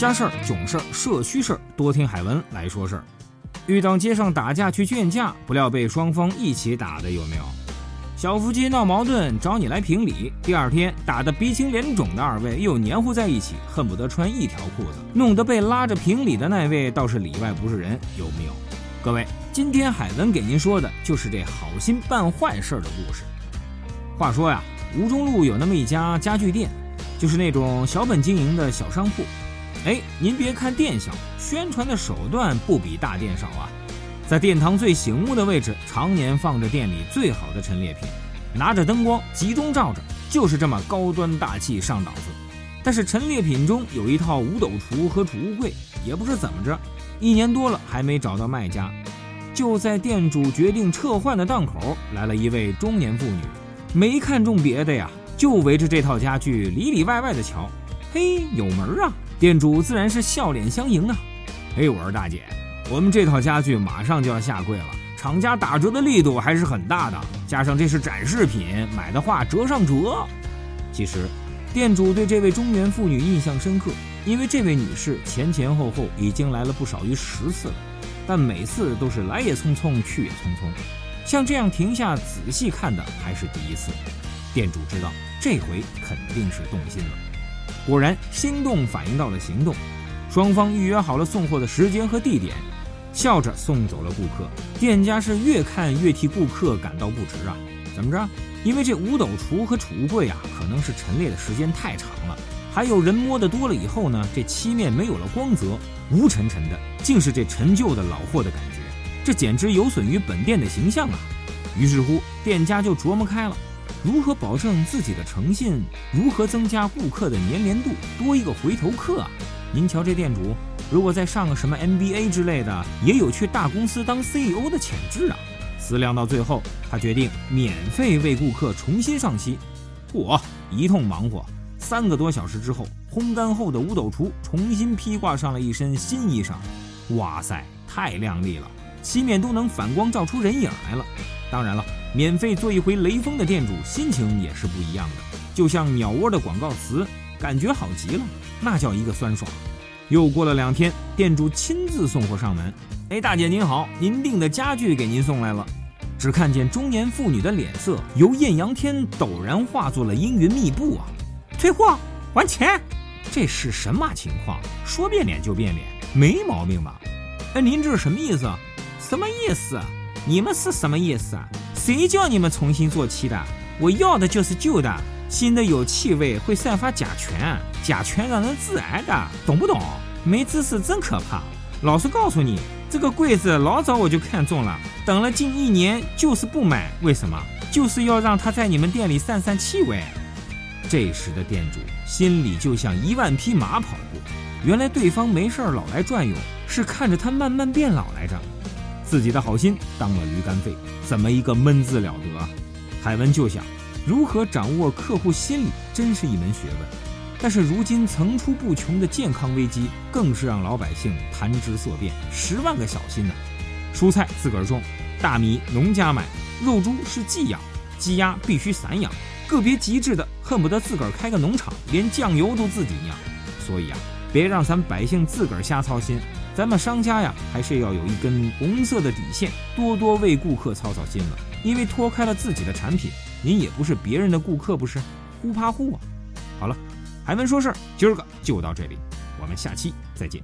家事儿、囧事儿、社区事儿，多听海文来说事儿。遇到街上打架去劝架，不料被双方一起打的有没有？小夫妻闹矛盾找你来评理，第二天打得鼻青脸肿的二位又黏糊在一起，恨不得穿一条裤子，弄得被拉着评理的那位倒是里外不是人，有没有？各位，今天海文给您说的就是这好心办坏事的故事。话说呀，吴中路有那么一家家具店，就是那种小本经营的小商铺。哎，您别看店小，宣传的手段不比大店少啊。在殿堂最醒目的位置，常年放着店里最好的陈列品，拿着灯光集中照着，就是这么高端大气上档次。但是陈列品中有一套五斗橱和储物柜，也不知怎么着，一年多了还没找到卖家。就在店主决定撤换的档口，来了一位中年妇女，没看中别的呀，就围着这套家具里里外外的瞧。嘿，有门啊！店主自然是笑脸相迎啊！哎，我说大姐，我们这套家具马上就要下柜了，厂家打折的力度还是很大的，加上这是展示品，买的话折上折。其实，店主对这位中年妇女印象深刻，因为这位女士前前后后已经来了不少于十次了，但每次都是来也匆匆，去也匆匆，像这样停下仔细看的还是第一次。店主知道这回肯定是动心了。果然，心动反映到了行动，双方预约好了送货的时间和地点，笑着送走了顾客。店家是越看越替顾客感到不值啊！怎么着？因为这五斗橱和储物柜啊，可能是陈列的时间太长了，还有人摸得多了以后呢，这漆面没有了光泽，乌沉沉的，竟是这陈旧的老货的感觉，这简直有损于本店的形象啊！于是乎，店家就琢磨开了。如何保证自己的诚信？如何增加顾客的粘连度？多一个回头客啊！您瞧这店主，如果再上个什么 MBA 之类的，也有去大公司当 CEO 的潜质啊！思量到最后，他决定免费为顾客重新上漆。嚯！一通忙活，三个多小时之后，烘干后的五斗橱重新披挂上了一身新衣裳。哇塞，太亮丽了，漆面都能反光照出人影来了。当然了。免费做一回雷锋的店主心情也是不一样的，就像鸟窝的广告词，感觉好极了，那叫一个酸爽。又过了两天，店主亲自送货上门。哎，大姐您好，您订的家具给您送来了。只看见中年妇女的脸色由艳阳天陡然化作了阴云密布啊！退货，还钱，这是什么情况？说变脸就变脸，没毛病吧？哎，您这是什么意思？什么意思？你们是什么意思啊？谁叫你们重新做漆的？我要的就是旧的，新的有气味，会散发甲醛，甲醛让人致癌的，懂不懂？没知识真可怕。老实告诉你，这个柜子老早我就看中了，等了近一年就是不买，为什么？就是要让它在你们店里散散气味。这时的店主心里就像一万匹马跑过，原来对方没事儿老来转悠，是看着他慢慢变老来着。自己的好心当了驴肝肺，怎么一个闷字了得啊！海文就想，如何掌握客户心理，真是一门学问。但是如今层出不穷的健康危机，更是让老百姓谈之色变，十万个小心呢。蔬菜自个儿种，大米农家买，肉猪是寄养，鸡鸭必须散养，个别极致的恨不得自个儿开个农场，连酱油都自己酿。所以啊，别让咱百姓自个儿瞎操心。咱们商家呀，还是要有一根红色的底线，多多为顾客操操心了。因为脱开了自己的产品，您也不是别人的顾客，不是？呼怕呼啊！好了，还没说事儿，今儿个就到这里，我们下期再见。